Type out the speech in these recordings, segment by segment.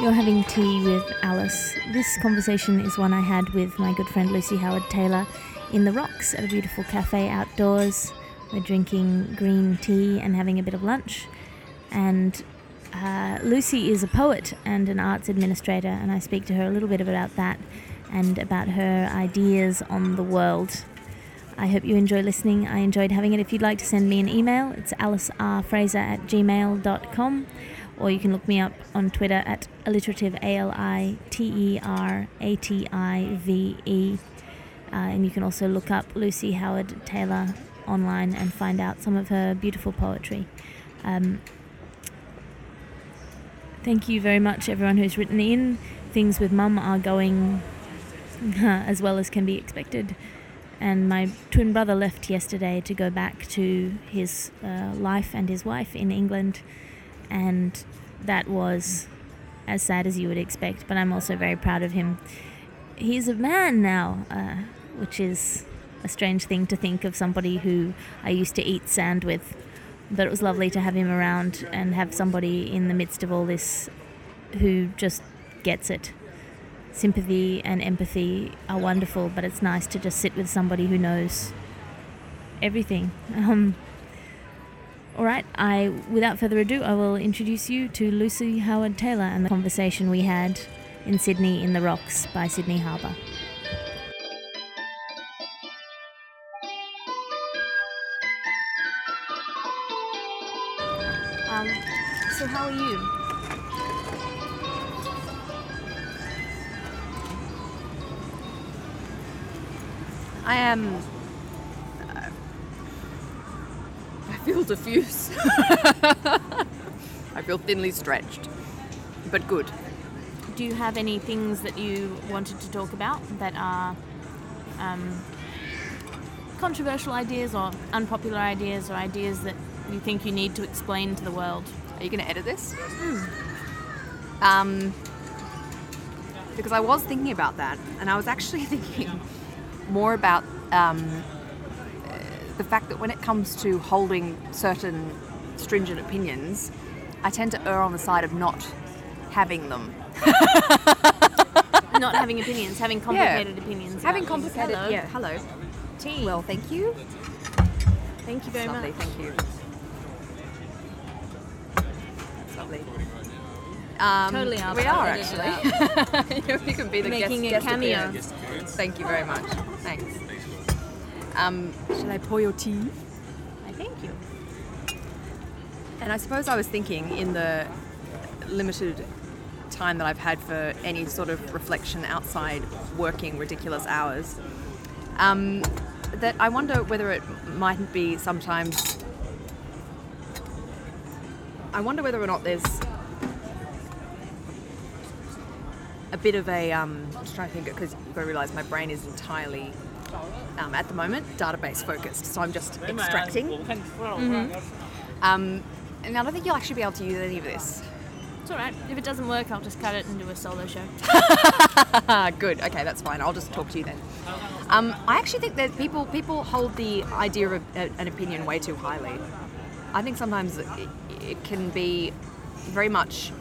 You're having tea with Alice. This conversation is one I had with my good friend Lucy Howard Taylor in the Rocks at a beautiful cafe outdoors. We're drinking green tea and having a bit of lunch. And uh, Lucy is a poet and an arts administrator, and I speak to her a little bit about that and about her ideas on the world. I hope you enjoy listening. I enjoyed having it. If you'd like to send me an email, it's alicerfraser at gmail.com or you can look me up on Twitter at alliterative, A L I T E R A T I V E. Uh, and you can also look up Lucy Howard Taylor online and find out some of her beautiful poetry. Um, thank you very much, everyone who's written in. Things with Mum are going as well as can be expected. And my twin brother left yesterday to go back to his uh, life and his wife in England and that was as sad as you would expect. But I'm also very proud of him. He's a man now, uh, which is a strange thing to think of somebody who I used to eat sand with. But it was lovely to have him around and have somebody in the midst of all this who just gets it. Sympathy and empathy are wonderful, but it's nice to just sit with somebody who knows everything. Um, all right, I without further ado, I will introduce you to Lucy Howard Taylor and the conversation we had in Sydney in the Rocks by Sydney Harbour. Um, so how are you? I am. Diffuse. I feel thinly stretched, but good. Do you have any things that you wanted to talk about that are um, controversial ideas or unpopular ideas or ideas that you think you need to explain to the world? Are you going to edit this? Um, because I was thinking about that, and I was actually thinking more about um, the fact that when it comes to holding certain stringent opinions, I tend to err on the side of not having them. Not having opinions, having complicated opinions. Having complicated, Hello. yeah. Hello. Tea. Well, thank you. thank you very lovely, much. thank you. That's lovely. Um, Totally are, We are actually. you can be the Making guest, a guest cameo. appearance. Thank you very much. Thanks. Um, shall I pour your tea? I thank you. And I suppose I was thinking in the limited time that I've had for any sort of reflection outside working ridiculous hours, um, that I wonder whether it mightn't be sometimes. I wonder whether or not there's a bit of a. Um, I'm just trying to think because you've got to realise my brain is entirely. Um, at the moment, database focused, so I'm just extracting. Um, and I don't think you'll actually be able to use any of this. It's all right. If it doesn't work, I'll just cut it and do a solo show. Good. Okay, that's fine. I'll just talk to you then. Um, I actually think that people people hold the idea of a, an opinion way too highly. I think sometimes it, it can be very much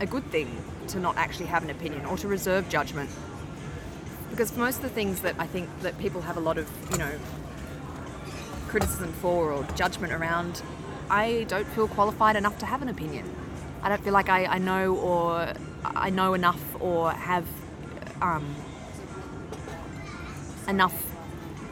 a good thing to not actually have an opinion or to reserve judgment. Because most of the things that I think that people have a lot of, you know, criticism for or judgment around, I don't feel qualified enough to have an opinion. I don't feel like I, I know or I know enough or have um, enough.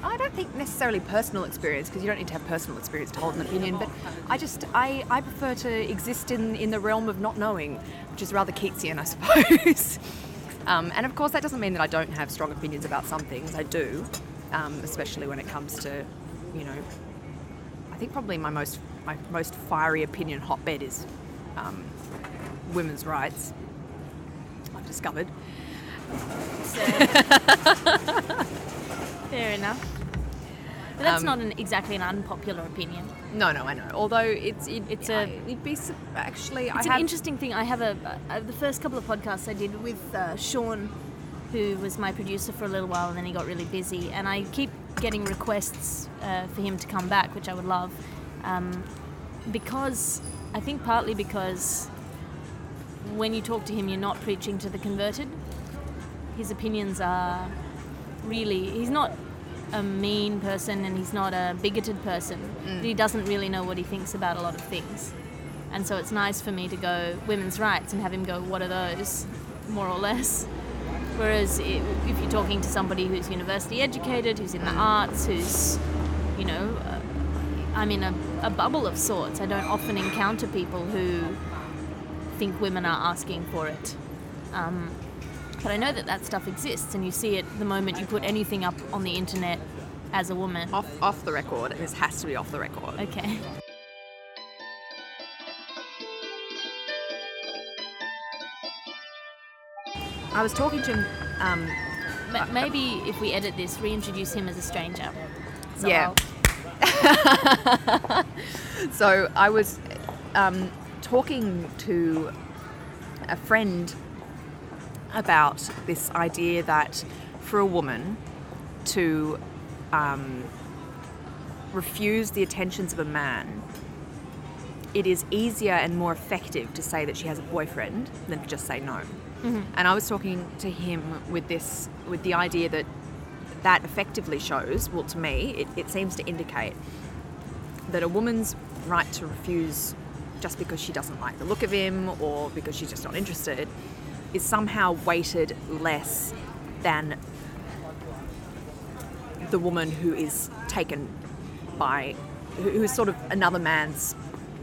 I don't think necessarily personal experience because you don't need to have personal experience to hold an opinion. But I just I, I prefer to exist in in the realm of not knowing, which is rather Keatsian, I suppose. um, and of course, that doesn't mean that I don't have strong opinions about some things. I do, um, especially when it comes to, you know, I think probably my most my most fiery opinion hotbed is um, women's rights. I've discovered. Fair enough. But that's Um, not an, exactly an unpopular opinion. No, no, I know. Although it's it, It's I- a- it'd be actually I It's have an interesting thing. I have a, uh the first couple of podcasts I did with uh, Sean, who was my producer for a little while, and then he got really busy. And I keep getting requests uh, for him to come back, which I would love, um, because I think partly because when you talk to him, you're not preaching to the converted. His opinions are really. He's not a mean person and he's not a bigoted person. But he doesn't really know what he thinks about a lot of things. And so it's nice for me to go women's rights and have him go, what are those, more or less. Whereas if you're talking to somebody who's university educated, who's in the arts, who's, you know, uh, I'm in a, a bubble of sorts. I don't often encounter people who think women are asking for it. Um, but I know that that stuff exists, and you see it the moment you put anything up on the internet as a woman. Off, off the record, and this has to be off the record. Okay. I was talking to him. Um, Ma- Maybe if we edit this, reintroduce him as a stranger. So Yeah. So I was um, talking to a friend about this idea that for a woman to um, refuse the attentions of a man, it is easier and more effective to say that she has a boyfriend than to just say no. And I was talking to him with this, with the idea that that effectively shows, well, to me, it, it seems to indicate that a woman's right to refuse just because she doesn't like the look of him or because she's just not interested is somehow weighted less than the woman who is taken by who is sort of another man's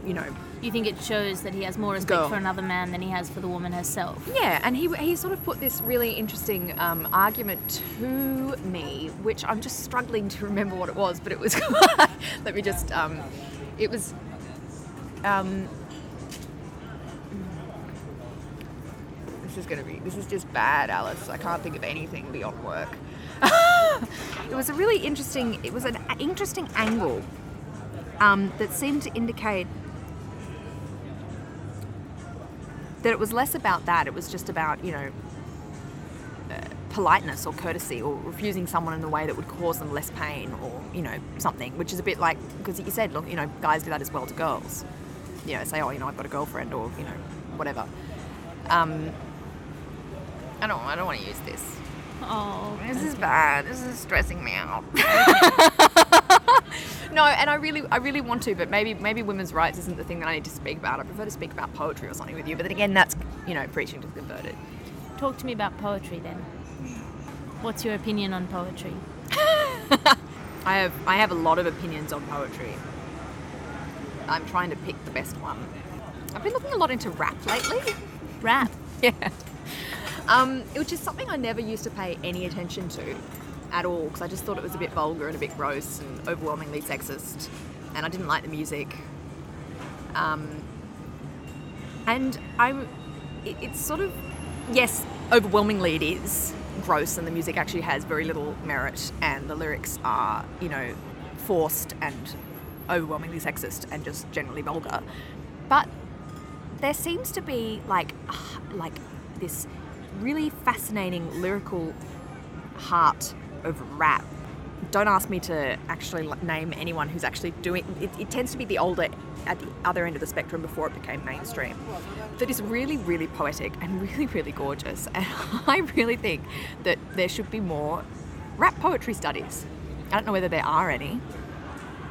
you know you think it shows that he has more respect Girl. for another man than he has for the woman herself? Yeah, and he, he sort of put this really interesting um, argument to me, which I'm just struggling to remember what it was, but it was. let me just. Um, it was. Um, this is going to be. This is just bad, Alice. I can't think of anything beyond work. it was a really interesting. It was an interesting angle um, that seemed to indicate that it was less about that. It was just about, you know, uh, politeness or courtesy or refusing someone in a way that would cause them less pain or, you know, something, which is a bit like, because you said, look, you know, guys do that as well to girls. You know, say, oh, you know, I've got a girlfriend or, you know, whatever. Um, I don't, I don't want to use this. Oh, This is bad. This is stressing me out. no, and I really, I really want to, but maybe, maybe women's rights isn't the thing that I need to speak about. I prefer to speak about poetry or something with you. But then again, that's, you know, preaching to the converted. talk to me about poetry then. What's your opinion on poetry? I have, I have a lot of opinions on poetry. I'm trying to pick the best one. I've been looking a lot into rap lately. Rap. Yeah. Um, which is something I never used to pay any attention to at all because I just thought it was a bit vulgar and a bit gross and overwhelmingly sexist, and I didn't like the music. Um, and I'm, it, it's sort of, yes, overwhelmingly it is gross, and the music actually has very little merit, and the lyrics are, you know, forced and overwhelmingly sexist and just generally vulgar. But there seems to be like ah, like this really fascinating lyrical heart of rap. Don't ask me to actually name anyone who's actually doing it. It tends to be the older at the other end of the spectrum before it became mainstream. That is really, really poetic and really, really gorgeous. And I really think that there should be more rap poetry studies. I don't know whether there are any.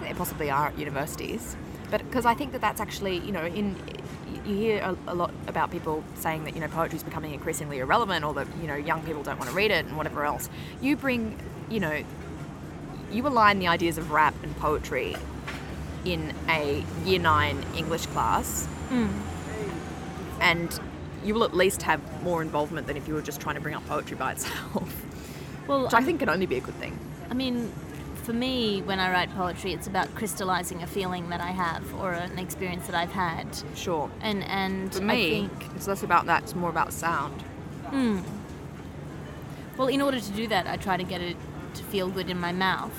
There possibly are at universities, but because I think that that's actually, you know, in you hear a, a lot about people saying that you know poetry is becoming increasingly irrelevant, or that you know young people don't want to read it and whatever else. You bring, you know, you align the ideas of rap and poetry in a year nine English class, and you will at least have more involvement than if you were just trying to bring up poetry by itself, Well, which I I'm- think can only be a good thing. I mean, for me, when I write poetry, it's about crystallizing a feeling that I have or an experience that I've had. Sure. And and For I me, think, it's less about that; it's more about sound. Hmm. well, in order to do that, I try to get it to feel good in my mouth.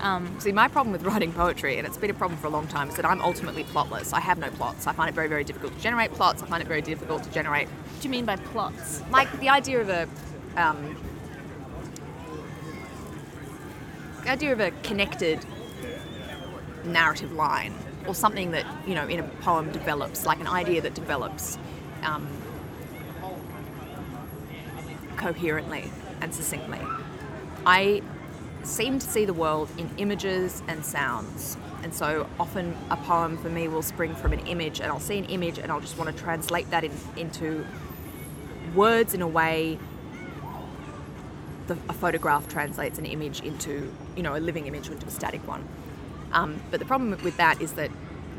Um, See, my problem with writing poetry, and it's been a problem for a long time, is that I'm ultimately plotless. I have no plots. I find it very, very difficult to generate plots. I find it very difficult to generate, what do you mean by plots? like the idea of a, um, the idea of a connected narrative line, or something that you know in a poem develops, like an idea that develops um, coherently and succinctly. I seem to see the world in images and sounds. And so often a poem for me will spring from an image, and I'll see an image and I'll just want to translate that in, into words in a way the, a photograph translates an image into, you know, a living image into a static one. Um, but the problem with that is that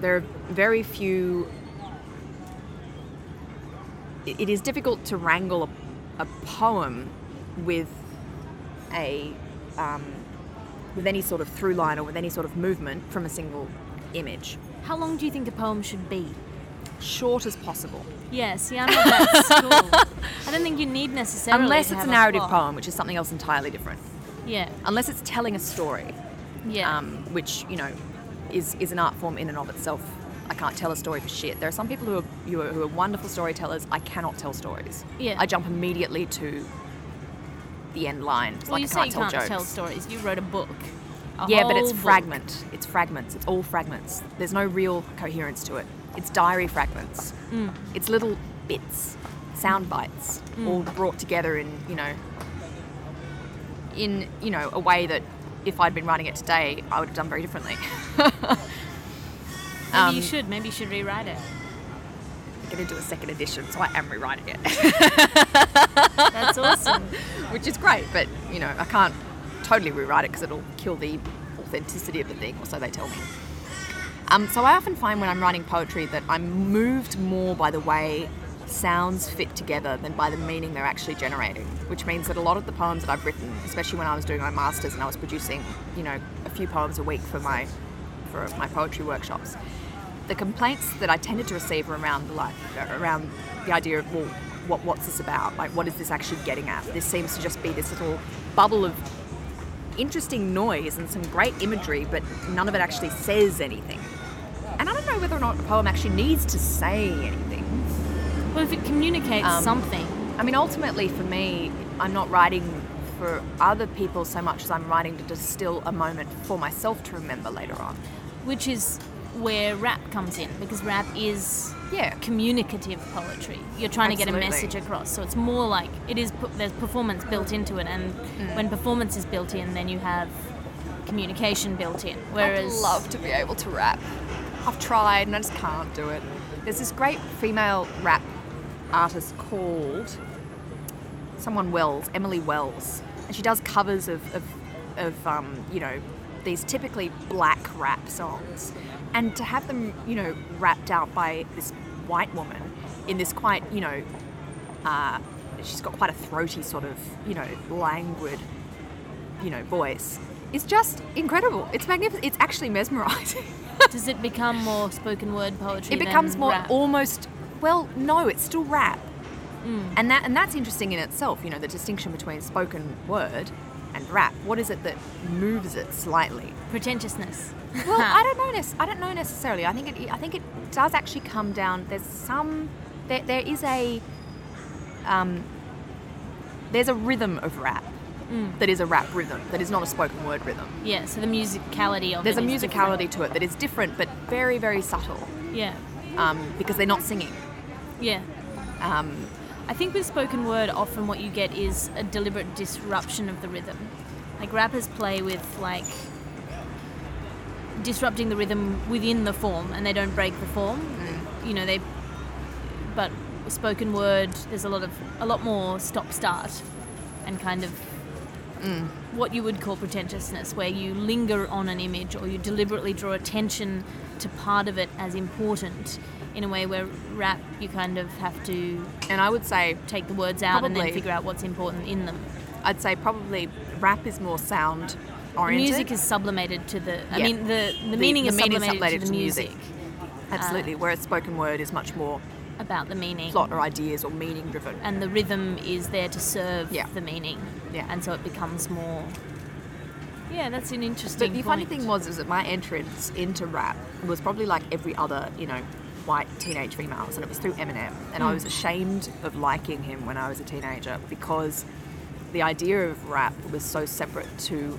there are very few. It, is difficult to wrangle a, a poem with a um, with any sort of through line or with any sort of movement from a single image. How long do you think a poem should be? Short as possible. Yeah, see, I'm not that school. I don't think you need necessarily. Unless it's a narrative plot. poem, which is something else entirely different. Yeah, Unless it's telling a story, yeah. um, which, you know, is, is an art form in and of itself. I can't tell a story for shit. There are some people who are, who are, who are wonderful storytellers. I cannot tell stories. Yeah. I jump immediately to the end line. It's well, like you I say can't you tell can't tell stories. You wrote a book. A Yeah, but it's book. fragment. It's fragments. It's all fragments. There's no real coherence to it. It's diary fragments. Mm. It's little bits, sound bites, all brought together in, you know, in, you know, a way that if I'd been writing it today, I would have done very differently. Maybe Um, you should. Maybe you should rewrite it. I'm going to do a second edition, so I am rewriting it, That's awesome. which is great, but, you know, I can't totally rewrite it because it'll kill the authenticity of the thing, or so they tell me. Um, so I often find when I'm writing poetry that I'm moved more by the way sounds fit together than by the meaning they're actually generating. Which means that a lot of the poems that I've written, especially when I was doing my masters and I was producing, you know, a few poems a week for my for my poetry workshops, the complaints that I tended to receive around like around the idea of well, what what's this about? Like, what is this actually getting at? This seems to just be this little bubble of interesting noise and some great imagery, but none of it actually says anything. And I don't know whether or not a poem actually needs to say anything. well, if it communicates Um, something, I mean, ultimately, for me, I'm not writing for other people so much as I'm writing to distill a moment for myself to remember later on. which is where rap comes in, because rap is Yeah. communicative poetry. You're trying to get a message across, so it's more like it is. There's performance built into it, and Mm. when performance is built in, then you have communication built in. Whereas I'd love to be able to rap. I've tried and I just can't do it. There's this great female rap artist called someone Wells, Emily Wells, and she does covers of, of, of um, you know, these typically black rap songs, and to have them, you know, rapped out by this white woman in this quite, you know, uh, she's got quite a throaty sort of, you know, languid, you know, voice. It's just incredible. It's magnificent. It's actually mesmerizing. does it become more spoken word poetry? it becomes more rap? almost well no it's still rap and that and that's interesting in itself you know the distinction between spoken word and rap what is it that moves it slightly pretentiousness. well i don't know i don't know necessarily i think it i think it does actually come down there's some there, there is a um, there's a rhythm of rap that is a rap rhythm that is not a spoken word rhythm Yeah, so the musicality of there's a musicality to it that is different but very very subtle. Yeah, um, because they're not singing yeah. um, I think with spoken word, often what you get is a deliberate disruption of the rhythm. Like rappers play with like disrupting the rhythm within the form, and they don't break the form. You know they, but spoken word, there's a lot of a lot more stop start, and kind of what you would call pretentiousness, where you linger on an image or you deliberately draw attention to part of it as important. In a way where rap, you kind of have to and I would say take the words out and then figure out what's important in them. I'd say probably rap is more sound oriented. music is sublimated to the. I Yeah. mean, the the, The- meaning the is meaning sublimated, sublimated to the music. music, absolutely, uh, whereas spoken word is much more about the meaning, plot or ideas or meaning driven. and the rhythm is there to serve Yeah. the meaning. Yeah. and so it becomes more. Yeah, that's an interesting. But the funny thing was is that my entrance into rap was probably like every other, you know, white teenage females, and it was through Eminem. And I hmm. was ashamed of liking him when I was a teenager because the idea of rap was so separate to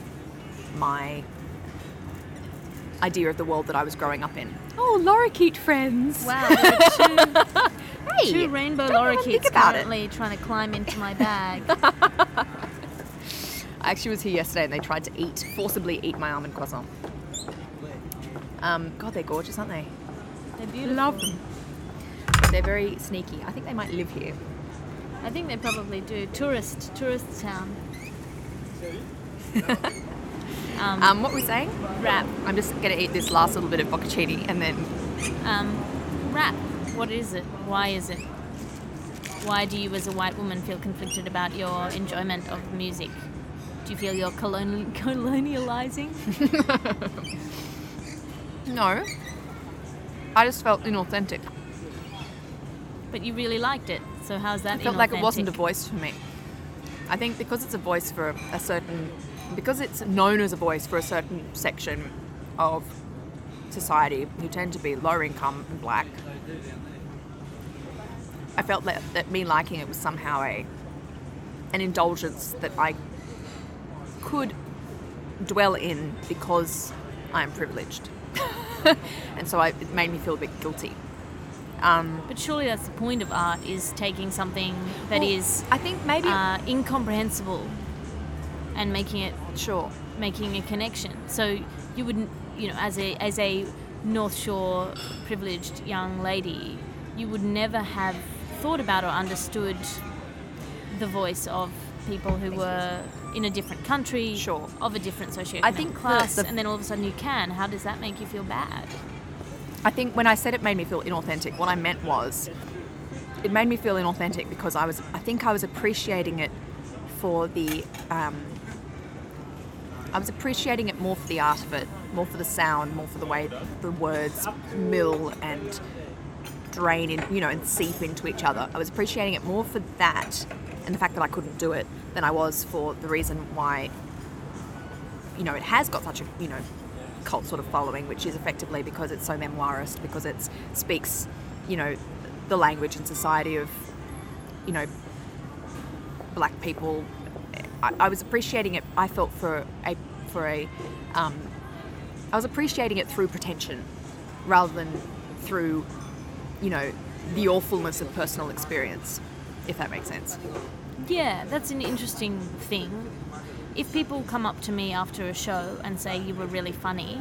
my idea of the world that I was growing up in. Oh, lorikeet friends. Wow, two, Hey, Hey, Two rainbow don't lorikeets think about it. trying to climb into my bag. I actually was here yesterday and they tried to eat, forcibly eat my almond croissant. Um, God, they're gorgeous, aren't they? They're beautiful. Love them. They're very sneaky. I think they might live here. I think they probably do. Tourist, tourist town. um, Um, what were we saying? rap. I'm just going to eat this last little bit of bocconcini and then Um, rap. What is it? Why is it? Why do you, as a white woman, feel conflicted about your enjoyment of music? Do you feel you're colonial- colonializing? no. I just felt inauthentic. But you really liked it. So how's that? I felt like it wasn't a voice for me. I think because it's a voice for a certain, because it's known as a voice for a certain section of society who tend to be lower income and black, I felt that, that me liking it was somehow a an indulgence that I could dwell in because I'm privileged. and so I, it made me feel a bit guilty. Um, But surely that's the point of art: is taking something that well, is I think maybe uh, incomprehensible and making it sure. making a connection. So you wouldn't, you know, as a as a North Shore privileged young lady, you would never have thought about or understood the voice of people who were in a different country, Sure. of a different socioeconomic I think the- class, the- and then all of a sudden you can. How does that make you feel bad? I think when I said it made me feel inauthentic, what I meant was it made me feel inauthentic because I was I think I was appreciating it for the um, I was appreciating it more for the art of it, more for the sound, more for the way the words mill and drain in, you know, and seep into each other. I was appreciating it more for that and the fact that I couldn't do it than I was for the reason why you know, it has got such a, you know, cult sort of following, which is effectively because it's so memoirist, because it speaks, you know, the language and society of, you know, black people. I, I was appreciating it. I felt for a for a, um, I was appreciating it through pretension, rather than through, you know, the awfulness of personal experience, if that makes sense. Yeah, that's an interesting thing. If people come up to me after a show and say you were really funny,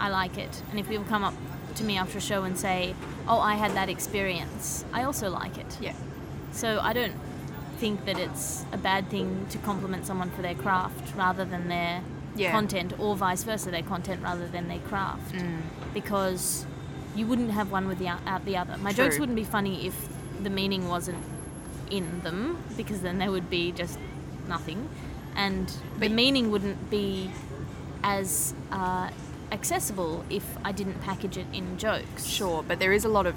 I like it. And if people come up to me after a show and say, "Oh, I had that experience," I also like it. Yeah. So I don't think that it's a bad thing to compliment someone for their craft rather than their Yeah. content, or vice versa, their content rather than their craft, Mm. because you wouldn't have one without the other. My True. jokes wouldn't be funny if the meaning wasn't in them, because then they would be just nothing, and the meaning wouldn't be as uh, accessible if I didn't package it in jokes. Sure, but there is a lot of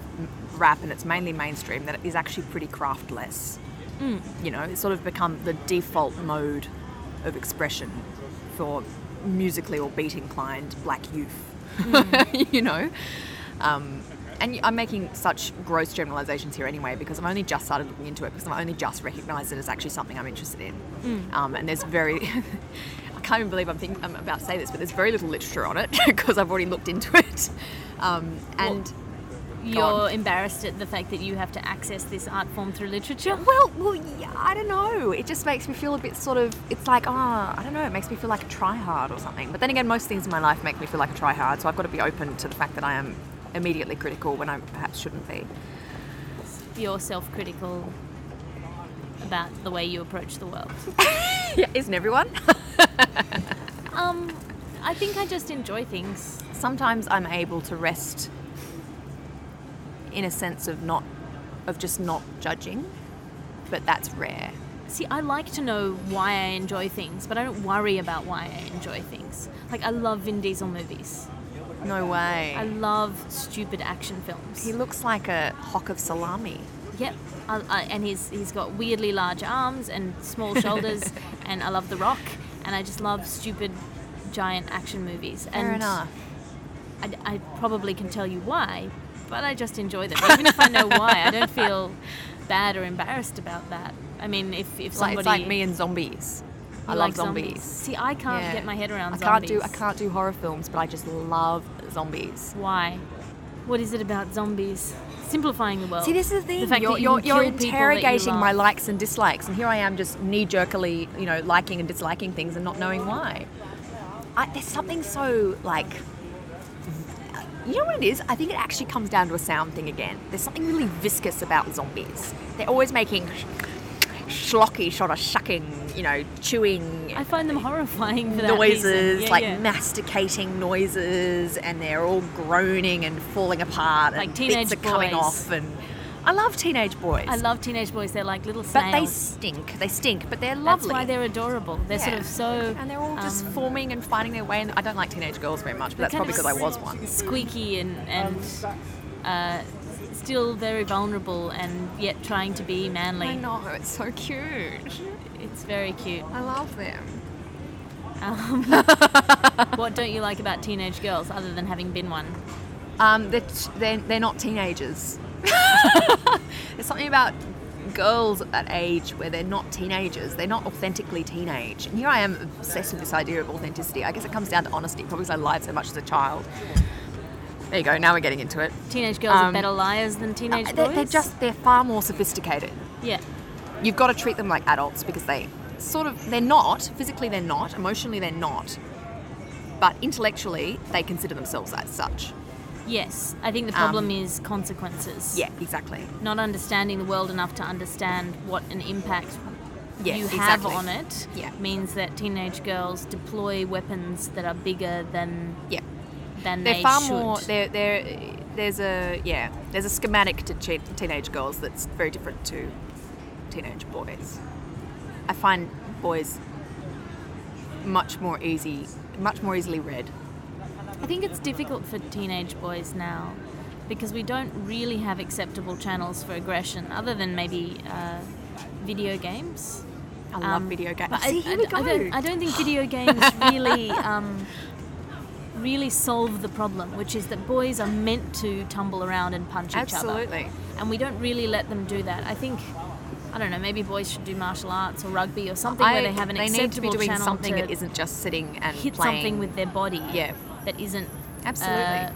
rap, and it's mainly mainstream, that is actually pretty craftless. Mm. You know, it's sort of become the default mode of expression for musically or beat inclined black youth. you know? Um, and I'm making such gross generalizations here anyway because I've only just started looking into it because I've only just recognized it as actually something I'm interested in. Um, and there's very. I can't even believe I'm, think, I'm about to say this, but there's very little literature on it because I've already looked into it. Um, and You're embarrassed at the fact that you have to access this art form through literature. Well, well, yeah, I don't know. It just makes me feel a bit sort of. It's like, ah, I don't know. It makes me feel like a try hard or something. But then again, most things in my life make me feel like a try hard. So I've got to be open to the fact that I am immediately critical when I perhaps shouldn't be. You're self-critical about the way you approach the world. Yeah, isn't everyone? Um, I think I just enjoy things. Sometimes I'm able to rest in a sense of not, of just not judging, but that's rare. See, I like to know why I enjoy things, but I don't worry about why I enjoy things. Like I love Vin Diesel movies. No way. I love stupid action films. he looks like a hock of salami. Yep. I, I, and he's he's got weirdly large arms and small shoulders, and I love The Rock, and I just love stupid, giant action movies. Fair and enough. I, I probably can tell you why, but I just enjoy them. Even if I know why, I don't feel bad or embarrassed about that. I mean, if if It's like, somebody it's like me and zombies. I love like zombies. See, I can't Yeah. get my head around I can't zombies. do I can't do horror films, but I just love zombies. Why? What is it about zombies? simplifying the world. See, this is the thing. fact you're you you're, you're that you interrogating my likes and dislikes, and here I am just knee jerkily, you know, liking and disliking things and not knowing why. I, there's something so like. You know what it is? I think it actually comes down to a sound thing again. There's something really viscous about zombies. They're always making schlocky, sort of shucking, you know, chewing I find them horrifying for that noises. Yeah, like yeah. masticating noises, and they're all groaning and falling apart, Like and bits are coming off. And I love teenage boys, I love teenage boys. They're like little but they stink. They stink, but they're lovely. That's why they're adorable. They're sort of so. and they're all just um, forming and finding their way. And I don't like teenage girls very much, but that's probably because I was one. Squeaky and and uh, still very vulnerable and yet trying to be manly. I know it's so cute. It's very cute. I love them. Um, what don't you like about teenage girls, other than having been one? Um, they're, t- they're, they're not teenagers. There's something about girls at that age where they're not teenagers. They're not authentically teenage. And here I am obsessed with this idea of authenticity. I guess it comes down to honesty, probably because I lied so much as a child. There you go. Now we're getting into it. Teenage girls are Um, better liars than teenage They're, boys. they're just they're far more sophisticated. yeah. You've got to treat them like adults because they sort of they're not physically they're not emotionally they're not, but intellectually they consider themselves as such. Yes, I think the Um, problem is consequences. Yeah, exactly. Not understanding the world enough to understand what an impact Yeah, you have exactly. on it Yeah. means that teenage girls deploy weapons that are bigger than Yeah. than they're they far should. more they're, they're there's a yeah there's a schematic to che- teenage girls that's very different to teenage boys i find boys much more easy much more easily read I think it's difficult for teenage boys now because we don't really have acceptable channels for aggression other than maybe uh, video games. i love Um, video games But I, see I- here we I don't, I don't think video games really um, really solve the problem, which is that boys are meant to tumble around and punch each other. absolutely and we don't really let them do that. I think I don't know. Maybe boys should do martial arts or rugby or something I- where they have an they acceptable need to be doing something that isn't just sitting and hit playing something with their body. Yeah. That isn't Absolutely. uh,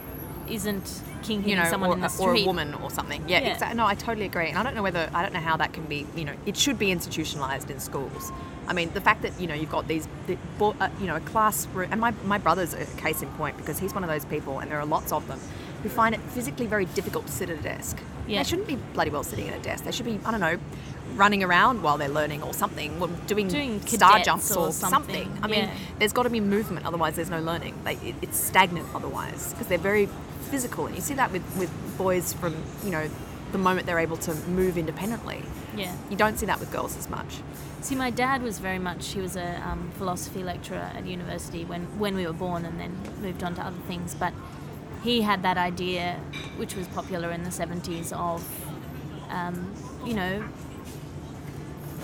isn't kinking you know, someone or, in the or a woman or something. Yeah, Yeah. exactly. No, I totally agree. And I don't know whether I don't know how that can be. You know, it should be institutionalized in schools. I mean, the fact that you know you've got these, the, uh, you know, a classroom, and my my brother's a case in point because he's one of those people, and there are lots of them who find it physically very difficult to sit at a desk. Yeah. They shouldn't be bloody well sitting at a desk. They should be, I don't know, running around while they're learning or something, or doing, Doing star jumps or or, something, I mean, yeah. there's got to be movement, otherwise there's no learning. They, it, it's stagnant otherwise because they're very physical, and you see that with, with boys from you know the moment they're able to move independently. Yeah. You don't see that with girls as much. See, my dad was very much. He was a um, philosophy lecturer at university when when we were born, and then moved on to other things. But he had that idea, which was popular in the seventies, of um, you know,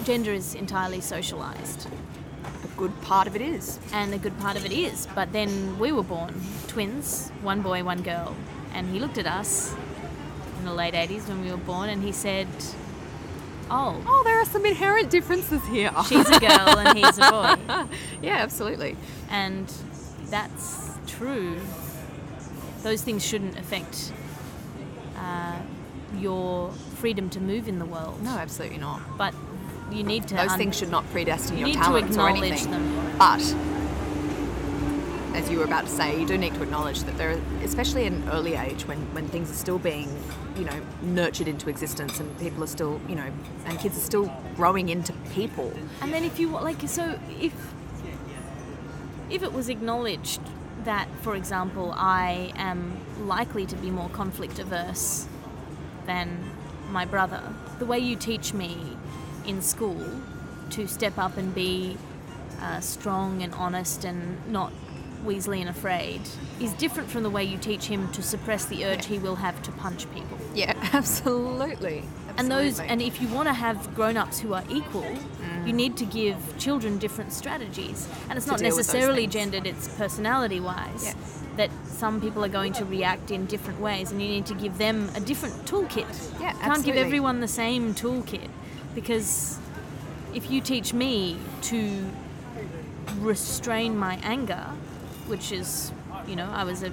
gender is entirely socialized. A good part of it is. and a good part of it is. But then we were born twins, one boy, one girl, and he looked at us in the late 80s when we were born and he said, Oh, Oh, there are some inherent differences here. she's a girl and he's a boy. yeah, absolutely. And that's true. Those things shouldn't affect uh, your freedom to move in the world. No, absolutely not. But you need to. Those un- things should not predestine you your need to talents or anything. them. But as you were about to say, you do need to acknowledge that there, are, especially in an early age, when, when things are still being, you know, nurtured into existence, and people are still, you know, and kids are still growing into people. And then if you like, so if if it was acknowledged that, for example, I am likely to be more conflict averse than my brother, the way you teach me in school to step up and be uh, strong and honest and not weaselly and afraid is different from the way you teach him to suppress the urge he will have to punch people. Yeah, absolutely. And those, and if you want to have grown-ups who are equal, you need to give children different strategies. And it's To not deal with those necessarily gendered; it's personality-wise. Yeah. That some people are going to react in different ways, and you need to give them a different toolkit. Yeah, you can't give everyone the same toolkit because if you teach me to restrain my anger, which is, you know, I was a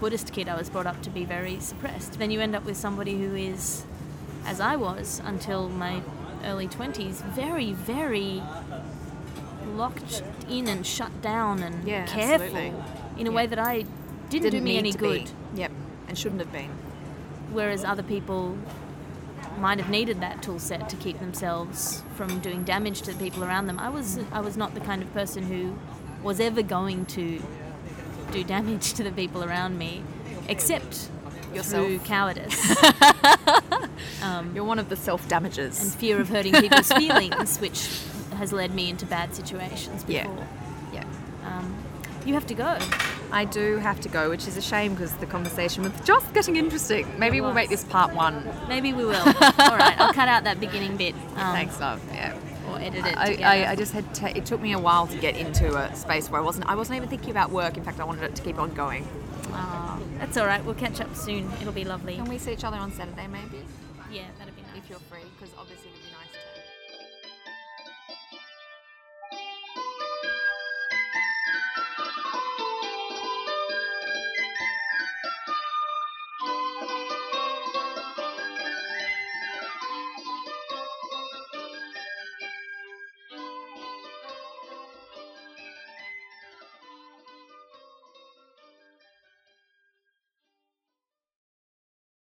Buddhist kid, I was brought up to be very suppressed. Then you end up with somebody who is, as I was until my early 20s, very, very locked in and shut down and Yeah, careful absolutely. in a Yeah. way that I didn't, do me any good. Be. Yep, and shouldn't have been. Whereas other people might have needed that tool set to keep themselves from doing damage to the people around them. I was I was not the kind of person who was ever going to do damage to the people around me, except Yourself. through cowardice You're one of the self damagers and fear of hurting people's feelings, which has led me into bad situations Yeah. before. yeah. Um, you have to go. I do have to go, which is a shame because the conversation was just getting interesting. Maybe we'll make this part one. Maybe we will. All right, I'll cut out that beginning bit. Um, Thanks, love. Yeah. Or edit it I. I, I just had to, it took me a while to get into a space where I wasn't I wasn't even thinking about work. In fact, I wanted it to keep on going. Aw, that's all right. We'll catch up soon. It'll be lovely. Can we see each other on Saturday, maybe, Yeah, that'd be nice. if you're free? Because obviously